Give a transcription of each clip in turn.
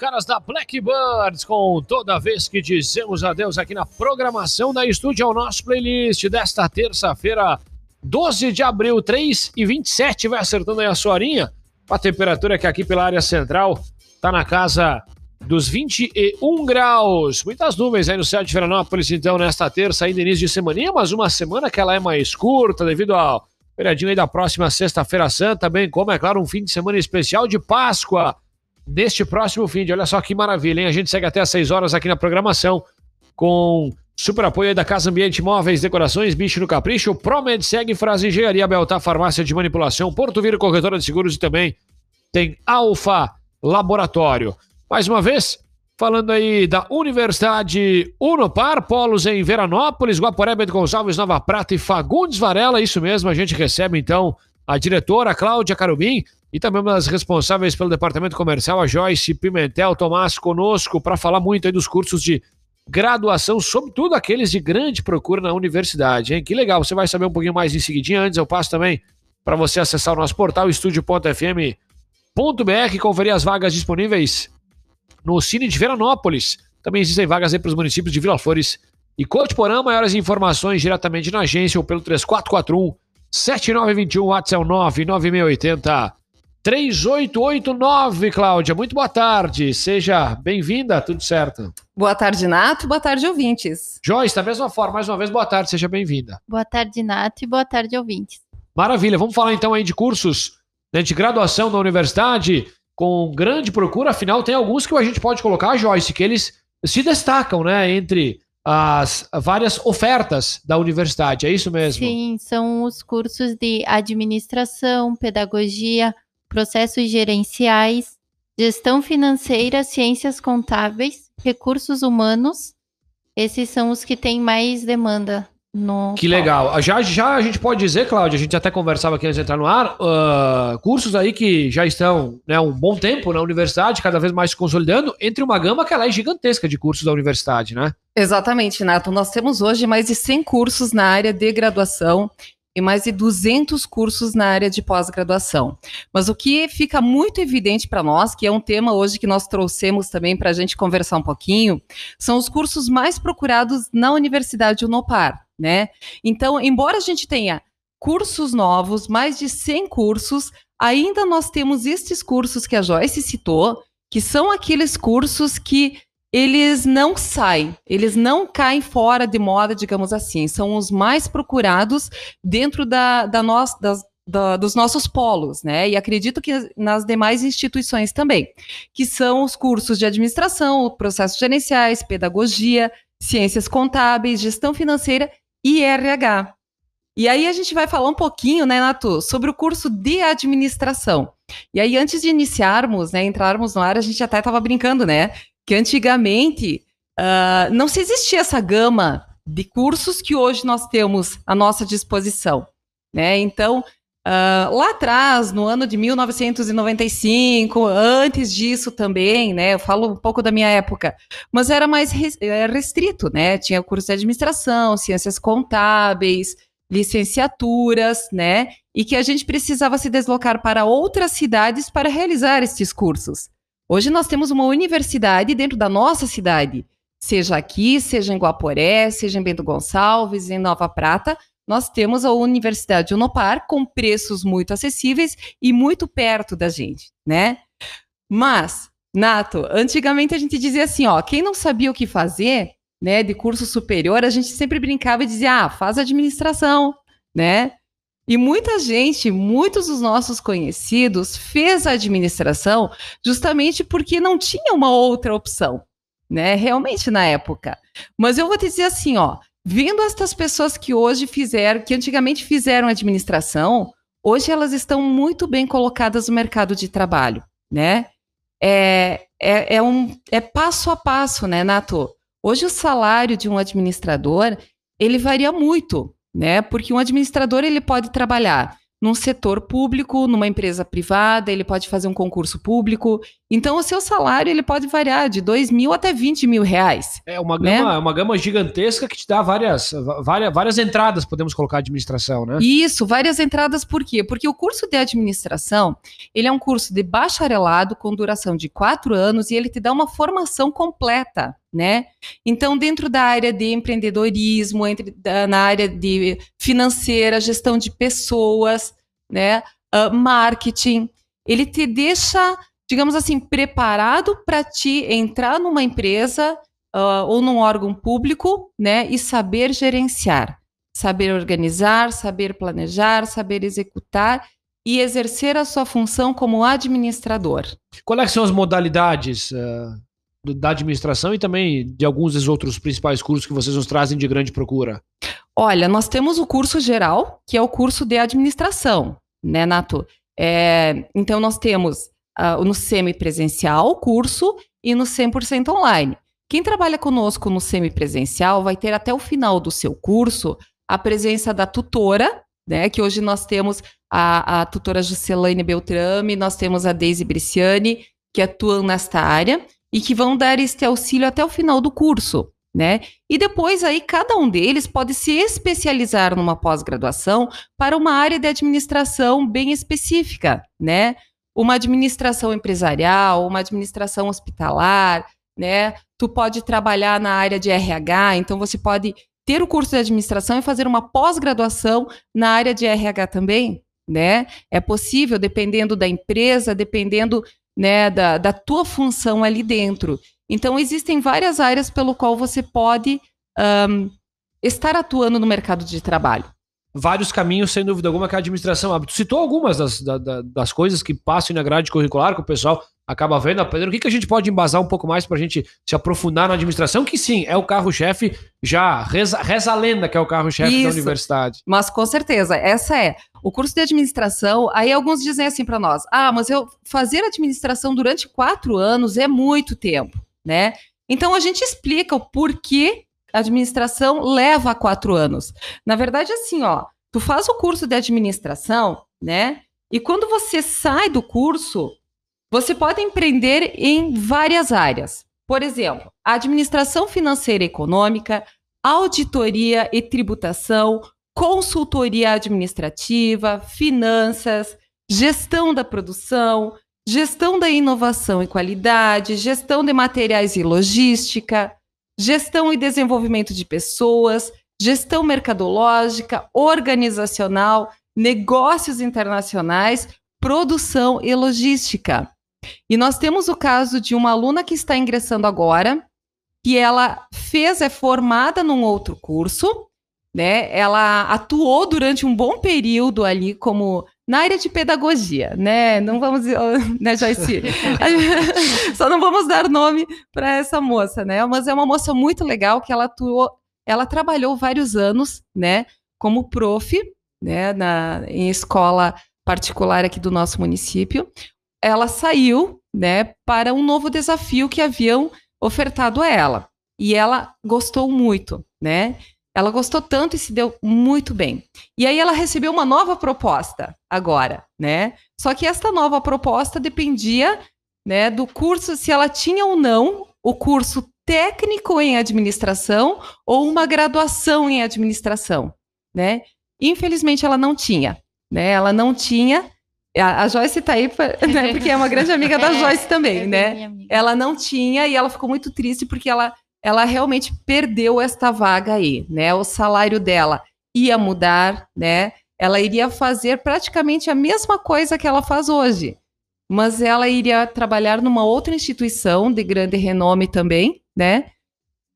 caras da Blackbirds, com toda vez que dizemos adeus aqui na programação da estúdio ao nosso playlist desta terça-feira, 12 de abril, 3 e 27. Vai acertando aí a sua horinha. A temperatura que aqui pela área central tá na casa dos 21 graus. Muitas nuvens aí no céu de Veranópolis, então, nesta terça, ainda início de semana, mas uma semana que ela é mais curta devido ao feriadinho aí da próxima sexta-feira santa, bem como, é claro, um fim de semana especial de Páscoa neste próximo fim de. Olha só que maravilha, hein? A gente segue até às 6 horas aqui na programação com super apoio da Casa Ambiente Móveis, Decorações, Bicho no Capricho, Promed Segue, Frase Engenharia, Beltar, Farmácia de Manipulação, Porto Viro, Corretora de Seguros e também tem Alfa Laboratório. Mais uma vez, falando aí da Universidade Unopar, polos em Veranópolis, Guaporé, Bento Gonçalves, Nova Prata e Fagundes Varela, isso mesmo, a gente recebe então a diretora Cláudia Carubim e também uma das responsáveis pelo departamento comercial, a Joyce Pimentel Tomás, conosco para falar muito aí dos cursos de graduação, sobretudo aqueles de grande procura na universidade, hein? Que legal, você vai saber um pouquinho mais em seguidinho. Antes eu passo também para você acessar o nosso portal estúdio.fm.br e conferir as vagas disponíveis no Cine de Veranópolis. Também existem vagas aí para os municípios de Vila Flores e Porã. Maiores informações diretamente na agência ou pelo 3441 7921, WhatsApp 99680 3889, Cláudia. Muito boa tarde. Seja bem-vinda, tudo certo? Boa tarde, Nato. Boa tarde, ouvintes. Joyce, da mesma forma, mais uma vez, boa tarde, seja bem-vinda. Boa tarde, Nato, e boa tarde, ouvintes. Maravilha. Vamos falar então aí de cursos né, de graduação da universidade com grande procura. Afinal, tem alguns que a gente pode colocar, Joyce, que eles se destacam, né, entre as várias ofertas da universidade, é isso mesmo? Sim, são os cursos de administração, pedagogia, processos gerenciais, gestão financeira, ciências contábeis, recursos humanos. Esses são os que têm mais demanda no que legal. Já, já a gente pode dizer, Cláudia, a gente até conversava aqui antes de entrar no ar, uh, cursos aí que já estão né, um bom tempo na universidade, cada vez mais se consolidando, entre uma gama que ela é gigantesca de cursos da universidade, né? Exatamente, Nato. Nós temos hoje mais de 100 cursos na área de graduação e mais de 200 cursos na área de pós-graduação. Mas o que fica muito evidente para nós, que é um tema hoje que nós trouxemos também para a gente conversar um pouquinho, são os cursos mais procurados na Universidade Unopar né? Então, embora a gente tenha cursos novos, mais de 100 cursos, ainda nós temos estes cursos que a Joyce citou, que são aqueles cursos que eles não saem, eles não caem fora de moda, digamos assim, são os mais procurados dentro da, da das, da, dos nossos polos, né? E acredito que nas demais instituições também, que são os cursos de administração, processos gerenciais, pedagogia, ciências contábeis, gestão financeira e RH. E aí a gente vai falar um pouquinho, né, Nato, sobre o curso de administração. E aí, antes de iniciarmos, né, entrarmos no ar, a gente até estava brincando, né, que antigamente uh, não se existia essa gama de cursos que hoje nós temos à nossa disposição, né? Então, Uh, lá atrás, no ano de 1995, antes disso também, né? Eu falo um pouco da minha época, mas era mais é, restrito, né? Tinha curso de administração, ciências contábeis, licenciaturas, né? E que a gente precisava se deslocar para outras cidades para realizar esses cursos. Hoje nós temos uma universidade dentro da nossa cidade, seja aqui, seja em Guaporé, seja em Bento Gonçalves, em Nova Prata, nós temos a Universidade Unopar com preços muito acessíveis e muito perto da gente, né? Mas, Nato, antigamente a gente dizia assim, ó, quem não sabia o que fazer, né, de curso superior, a gente sempre brincava e dizia, ah, faz administração, né? E muita gente, muitos dos nossos conhecidos, fez a administração justamente porque não tinha uma outra opção, né? Realmente na época. Mas eu vou te dizer assim, ó, Vindo estas pessoas que hoje fizeram, que antigamente fizeram administração, hoje elas estão muito bem colocadas no mercado de trabalho, né? É, é, é, um, é passo a passo, né, Nato? Hoje o salário de um administrador, ele varia muito, né? Porque um administrador, ele pode trabalhar num setor público, numa empresa privada, ele pode fazer um concurso público. Então, o seu salário ele pode variar de 2 mil até 20 mil reais. É uma Né? gama, uma gama gigantesca que te dá várias, várias, várias entradas, podemos colocar administração, né? Isso, várias entradas, por quê? Porque o curso de administração, ele é um curso de bacharelado com duração de quatro anos e ele te dá uma formação completa, né? Então, dentro da área de empreendedorismo, entre, na área de financeira, gestão de pessoas, né? ah, marketing, ele te deixa, digamos assim, preparado para te entrar numa empresa ah, ou num órgão público, né? E saber gerenciar saber organizar, saber planejar, saber executar e exercer a sua função como administrador. Quais são as modalidades do- da administração e também de alguns dos outros principais cursos que vocês nos trazem de grande procura? Olha, nós temos o curso geral, que é o curso de administração, né, Nato? É, então, nós temos ah, no semipresencial o curso e no 100% online. Quem trabalha conosco no semipresencial vai ter até o final do seu curso a presença da tutora, né? Que hoje nós temos a, a tutora Juscelane Beltrame, nós temos a Deise Bresciani, que atuam nesta área e que vão dar este auxílio até o final do curso, né? E depois aí cada um deles pode se especializar numa pós-graduação para uma área de administração bem específica, né? Uma administração empresarial, uma administração hospitalar, né? Tu pode trabalhar na área de RH, então você pode ter o curso de administração e fazer uma pós-graduação na área de RH também, né? É possível, dependendo da empresa, dependendo né, da, da tua função ali dentro. Então, existem várias áreas pelo qual você pode ahn, estar atuando no mercado de trabalho. Vários caminhos, sem dúvida alguma, que a administração abre. Tu citou algumas das, da- da- das coisas que passam na grade curricular, que o pessoal acaba vendo, aprendendo. O que, que a gente pode embasar um pouco mais para a gente se aprofundar na administração? Que sim, é o carro-chefe, já reza, reza a lenda que é o carro-chefe da universidade. Mas com certeza, essa é. O curso de administração, aí alguns dizem assim para nós: ah, mas eu fazer administração durante quatro anos é muito tempo, né? Então a gente explica o porquê administração leva quatro anos. Na verdade, assim, ó, tu faz o curso de administração, né? E quando você sai do curso, você pode empreender em várias áreas. Por exemplo, administração financeira e econômica, auditoria e tributação, consultoria administrativa, finanças, gestão da produção, gestão da inovação e qualidade, gestão de materiais e logística, gestão e desenvolvimento de pessoas, gestão mercadológica, organizacional, negócios internacionais, produção e logística. E nós temos o caso de uma aluna que está ingressando agora, que ela fez, é formada num outro curso, né? Ela atuou durante um bom período ali como na área de pedagogia, né? Não vamos, né, Joyce? Só não vamos dar nome para essa moça, né? Mas é uma moça muito legal que ela atuou, ela trabalhou vários anos, né, como prof, né, na em escola particular aqui do nosso município. Ela saiu, né, para um novo desafio que haviam ofertado a ela. E ela gostou muito, né? Ela gostou tanto e se deu muito bem. E aí ela recebeu uma nova proposta agora, né? Só que esta nova proposta dependia, né, do curso se ela tinha ou não o curso técnico em administração ou uma graduação em administração, né? Infelizmente ela não tinha, né? Ela não tinha. A, a Joyce tá aí, pra- né, porque é uma grande amiga da É, Joyce também, É né? ela não tinha e ela ficou muito triste porque ela, ela realmente perdeu esta vaga aí, né? O salário dela ia mudar, né? Ela iria fazer praticamente a mesma coisa que ela faz hoje, mas ela iria trabalhar numa outra instituição de grande renome também, né?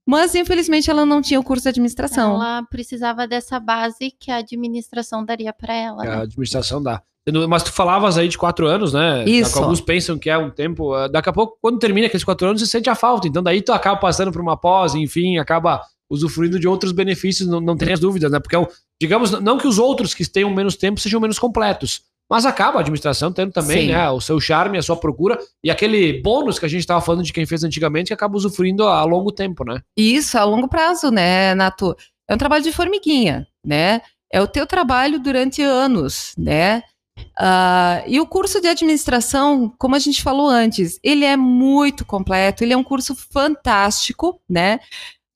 Mas infelizmente ela não tinha o curso de administração. Ela precisava dessa base que a administração daria para ela. né? a administração dá. Mas tu falavas aí de quatro anos, né? Isso. Alguns pensam que é um tempo. eh, Daqui a pouco, quando termina aqueles quatro anos, você sente a falta. Então, daí tu acaba passando por uma pós, enfim, acaba usufruindo de outros benefícios, não, não tem as dúvidas, né? Porque, é digamos, não que os outros que tenham menos tempo sejam menos completos, mas acaba a administração tendo também, Sim. né? O seu charme, a sua procura e aquele bônus que a gente estava falando de quem fez antigamente que acaba usufruindo a longo tempo, né? Isso, a longo prazo, né, Nato? É um trabalho de formiguinha, né? é o teu trabalho durante anos, né? Uh, e o curso de administração, como a gente falou antes, ele é muito completo, ele é um curso fantástico, né?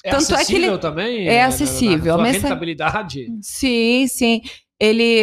É Tanto acessível é que ele também? É acessível. A rentabilidade? Sim, sim. Ele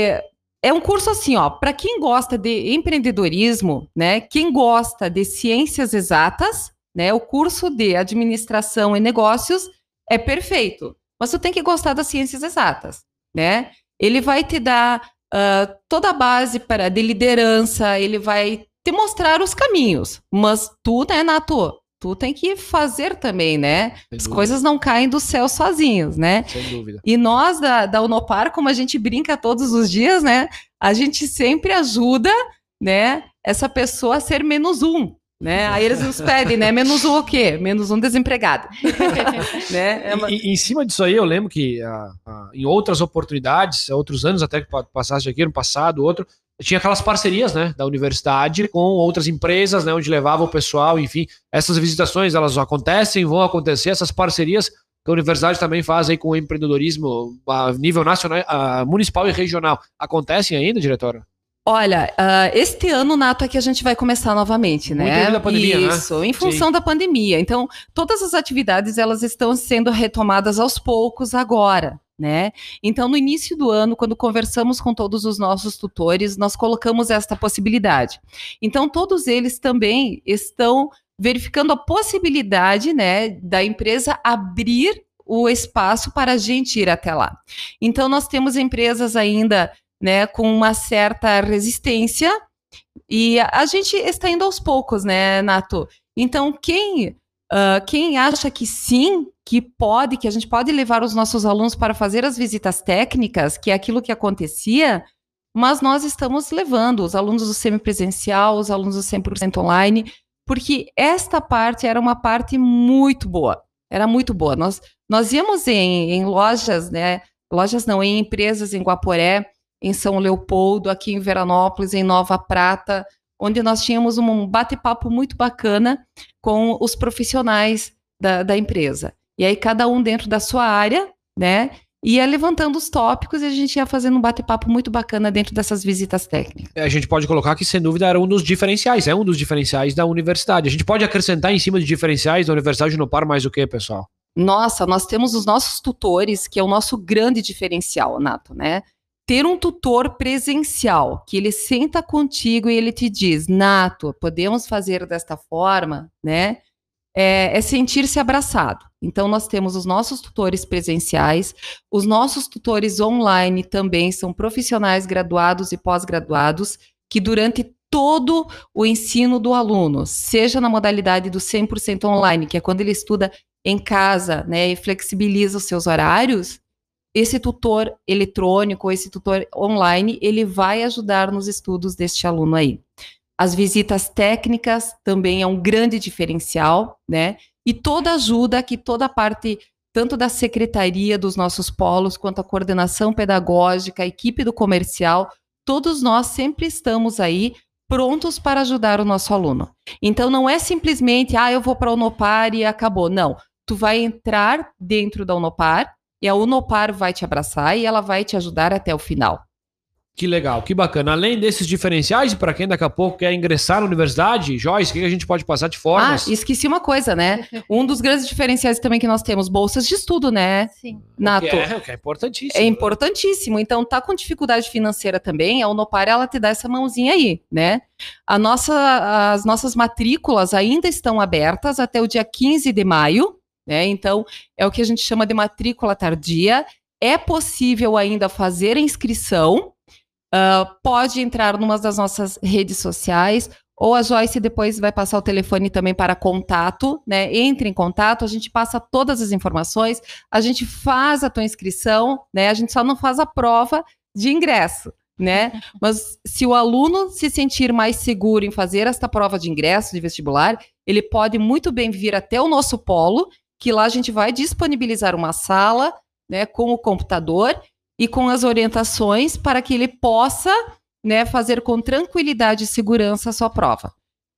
é um curso assim, ó, para quem gosta de empreendedorismo, né? Quem gosta de ciências exatas, né? O curso de administração e negócios é perfeito. Mas tu tem que gostar das ciências exatas, né? Ele vai te dar uh, toda a base para de liderança, ele vai te mostrar os caminhos. Mas tu, né, Nato? Tu tem que fazer também, né? As coisas não caem do céu sozinhos, né? Sem dúvida. E nós da, da Unopar, como a gente brinca todos os dias, né? A gente sempre ajuda, né? Essa pessoa a ser menos um, né? Aí eles nos pedem, né? Menos um o quê? Menos um desempregado. né? É uma... e, e, em cima disso aí, eu lembro que uh, uh, em outras oportunidades, outros anos até que passaste aqui, no passado, outro, tinha aquelas parcerias, né, da universidade com outras empresas, né, onde levava o pessoal, enfim, essas visitações, elas acontecem, vão acontecer, essas parcerias que a universidade também faz aí com o empreendedorismo a nível nacional, a, municipal e regional, acontecem ainda, diretora? Olha, uh, este ano, Nato, é que a gente vai começar novamente, né? Muito da pandemia, né? Isso, né? em função Sim. da pandemia. Então, todas as atividades, elas estão sendo retomadas aos poucos agora, né? Então, no início do ano, quando conversamos com todos os nossos tutores, nós colocamos esta possibilidade. Então, todos eles também estão verificando a possibilidade, né, da empresa abrir o espaço para a gente ir até lá. Então, nós temos empresas ainda né, com uma certa resistência, e a gente está indo aos poucos, né, Nato? Então, quem, uh, quem acha que sim, que pode, que a gente pode levar os nossos alunos para fazer as visitas técnicas, que é aquilo que acontecia, mas nós estamos levando os alunos do semipresencial, os alunos do 100% online, porque esta parte era uma parte muito boa, era muito boa. Nós, nós íamos em, em lojas, né, lojas não, em empresas em Guaporé, em São Leopoldo, aqui em Veranópolis, em Nova Prata, onde nós tínhamos um bate-papo muito bacana com os profissionais da, da empresa. E aí, cada um dentro da sua área, né? Ia levantando os tópicos e a gente ia fazendo um bate-papo muito bacana dentro dessas visitas técnicas. A gente pode colocar que, sem dúvida, era um dos diferenciais, é um dos diferenciais da universidade. A gente pode acrescentar em cima de diferenciais da Universidade no Par mais o que, pessoal? Nossa, nós temos os nossos tutores, que é o nosso grande diferencial, Nato, né? Ter um tutor presencial, que ele senta contigo e ele te diz, Nato, podemos fazer desta forma, né? É, é sentir-se abraçado. Então, nós temos os nossos tutores presenciais, os nossos tutores online também são profissionais graduados e pós-graduados, que durante todo o ensino do aluno, seja na modalidade do 100% online, que é quando ele estuda em casa, né, e flexibiliza os seus horários, esse tutor eletrônico, esse tutor online, ele vai ajudar nos estudos deste aluno aí. As visitas técnicas também é um grande diferencial, né? E toda ajuda que toda a parte, tanto da secretaria dos nossos polos, quanto a coordenação pedagógica, a equipe do comercial, todos nós sempre estamos aí prontos para ajudar o nosso aluno. Então não é simplesmente, ah, eu vou para a Unopar e acabou. Não. Tu vai entrar dentro da Unopar, e a Unopar vai te abraçar e ela vai te ajudar até o final. Que legal, que bacana. Além desses diferenciais, para quem daqui a pouco quer ingressar na universidade, Joyce, o que a gente pode passar de formas? Ah, esqueci uma coisa, né? Um dos grandes diferenciais também que nós temos, bolsas de estudo, né? Sim. Nato. O que é, o que é importantíssimo. É importantíssimo. Então, tá com dificuldade financeira também, a Unopar, ela te dá essa mãozinha aí, né? A nossa, as nossas matrículas ainda estão abertas até o dia 15 de maio, né? Então, é o que a gente chama de matrícula tardia. É possível ainda fazer a inscrição, uh, pode entrar numa das nossas redes sociais, ou a Joyce depois vai passar o telefone também para contato, né? Entre em contato, a gente passa todas as informações, a gente faz a tua inscrição, né? A gente só não faz a prova de ingresso, né? Mas se o aluno se sentir mais seguro em fazer esta prova de ingresso de vestibular, ele pode muito bem vir até o nosso polo que lá a gente vai disponibilizar uma sala, né, com o computador e com as orientações para que ele possa, né, fazer com tranquilidade e segurança a sua prova.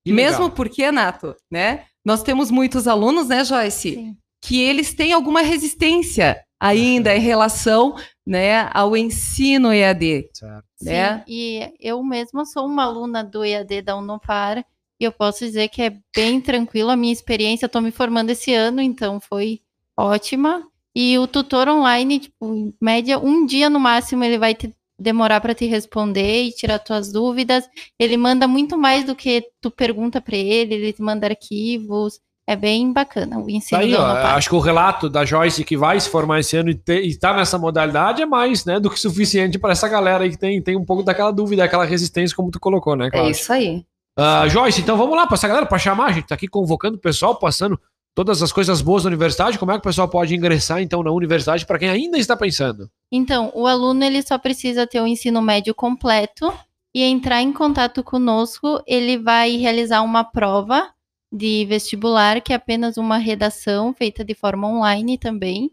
Que Mesmo legal. porque, Nato, né, nós temos muitos alunos, né, Joyce, Sim. que eles têm alguma resistência ainda em relação né, ao ensino EAD. Certo. Né? Sim, e eu mesma sou uma aluna do EAD da Unopar e eu posso dizer que é bem tranquilo a minha experiência. Eu tô me formando esse ano, então foi ótima. E o tutor online, tipo, em média, um dia no máximo ele vai te demorar para te responder e tirar tuas dúvidas. Ele manda muito mais do que tu pergunta para ele, ele te manda arquivos. É bem bacana o ensino Tá aí, ó, acho que o relato da Joyce que vai se formar esse ano e, te, e tá nessa modalidade é mais, né, do que suficiente para essa galera aí que tem, tem um pouco daquela dúvida, aquela resistência, como tu colocou, né, É Cláudio? isso aí. Ah, Joyce, então vamos lá para essa galera para chamar, a gente tá aqui convocando o pessoal, passando todas as coisas boas da universidade, como é que o pessoal pode ingressar então na universidade para quem ainda está pensando? Então, o aluno ele só precisa ter o ensino médio completo e entrar em contato conosco. Ele vai realizar uma prova de vestibular, que é apenas uma redação feita de forma online também.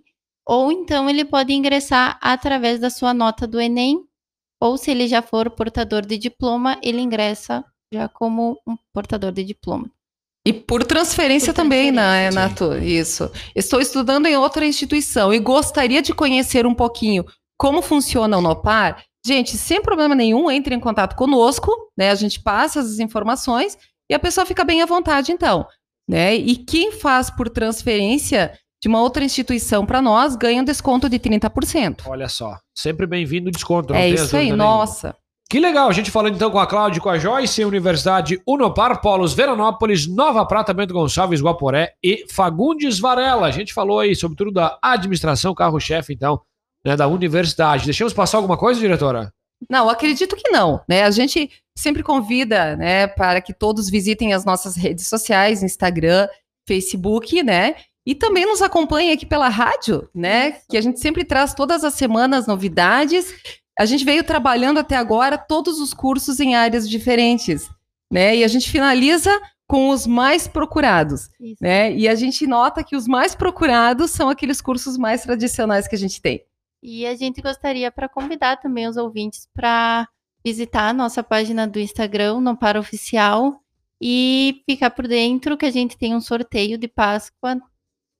Ou então ele pode ingressar através da sua nota do Enem, ou se ele já for portador de diploma, ele ingressa já como um portador de diploma. E por transferência Por também, né, Nato? Isso. Estou estudando em outra instituição e gostaria de conhecer um pouquinho como funciona o Nopar. Gente, sem problema nenhum, entre em contato conosco, né? A gente passa as informações e a pessoa fica bem à vontade, então. Né? E quem faz por transferência de uma outra instituição para nós ganha um desconto de 30%. Olha só, sempre bem-vindo o desconto. não É isso aí, nenhuma. nossa. Que legal, a gente falando então com a Cláudia e com a Joyce, Universidade Unopar, Polos Veranópolis, Nova Prata, Bento Gonçalves, Guaporé e Fagundes Varela. A gente falou aí sobre tudo da administração, carro-chefe, então, né, da universidade. Deixamos passar alguma coisa, diretora? Não, acredito que não, né? A gente sempre convida, né, para que todos visitem as nossas redes sociais, Instagram, Facebook, né? E também nos acompanhem aqui pela rádio, né? Que a gente sempre traz todas as semanas novidades. A gente veio trabalhando até agora todos os cursos em áreas diferentes, né? E a gente finaliza com os mais procurados, Isso. né? E a gente nota que os mais procurados são aqueles cursos mais tradicionais que a gente tem. E a gente gostaria para convidar também os ouvintes para visitar a nossa página do Instagram, no Para Oficial, e ficar por dentro que a gente tem um sorteio de Páscoa,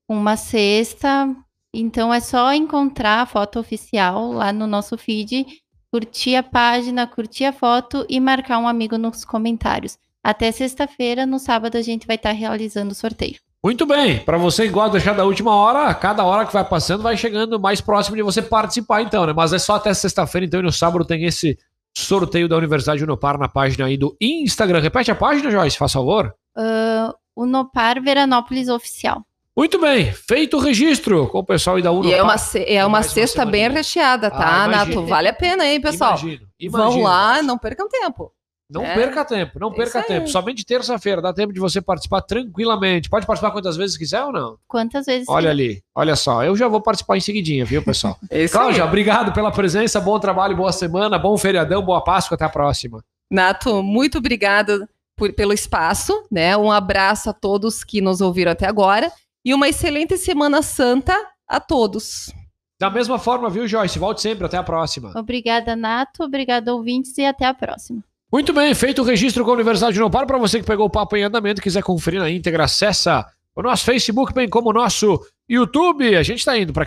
uma cesta. Então é só encontrar a foto oficial lá no nosso feed, curtir a página, curtir a foto e marcar um amigo nos comentários. Até sexta-feira, no sábado, a gente vai estar realizando o sorteio. Muito bem, para você que gosta de deixar da última hora, cada hora que vai passando vai chegando mais próximo de você participar então, né? Mas é só até sexta-feira, então, e no sábado tem esse sorteio da Universidade Unopar na página aí do Instagram. Repete a página, Joyce, faz favor. Ah, o Nopar Veranópolis Oficial. Muito bem, feito o registro com o pessoal aí da Unopar. E é uma, ce- é uma cesta bem recheada, tá, Ah. Nato? Vale a pena, hein, pessoal? Imagino, Vão imagino. lá, não percam tempo. Não É. perca tempo, não É perca isso aí. tempo. Somente terça-feira, dá tempo de você participar tranquilamente. Pode participar quantas vezes quiser ou não? Quantas vezes Olha ali, olha só. Eu já vou participar em seguidinha, viu, pessoal? É. Cláudia, obrigado pela presença, bom trabalho, boa semana, bom feriadão, boa Páscoa, até a próxima. Nato, muito obrigada por- pelo espaço, né? Um abraço a todos que nos ouviram até agora e uma excelente Semana Santa a todos. Da mesma forma, viu, Joyce? Volte sempre, até a próxima. Obrigada, Nato. Obrigada, ouvintes, e até a próxima. Muito bem, feito o registro com a Universidade de Unopar. Para você que pegou o papo em andamento e quiser conferir na íntegra, acessa o nosso Facebook, bem como o nosso YouTube. A gente está indo para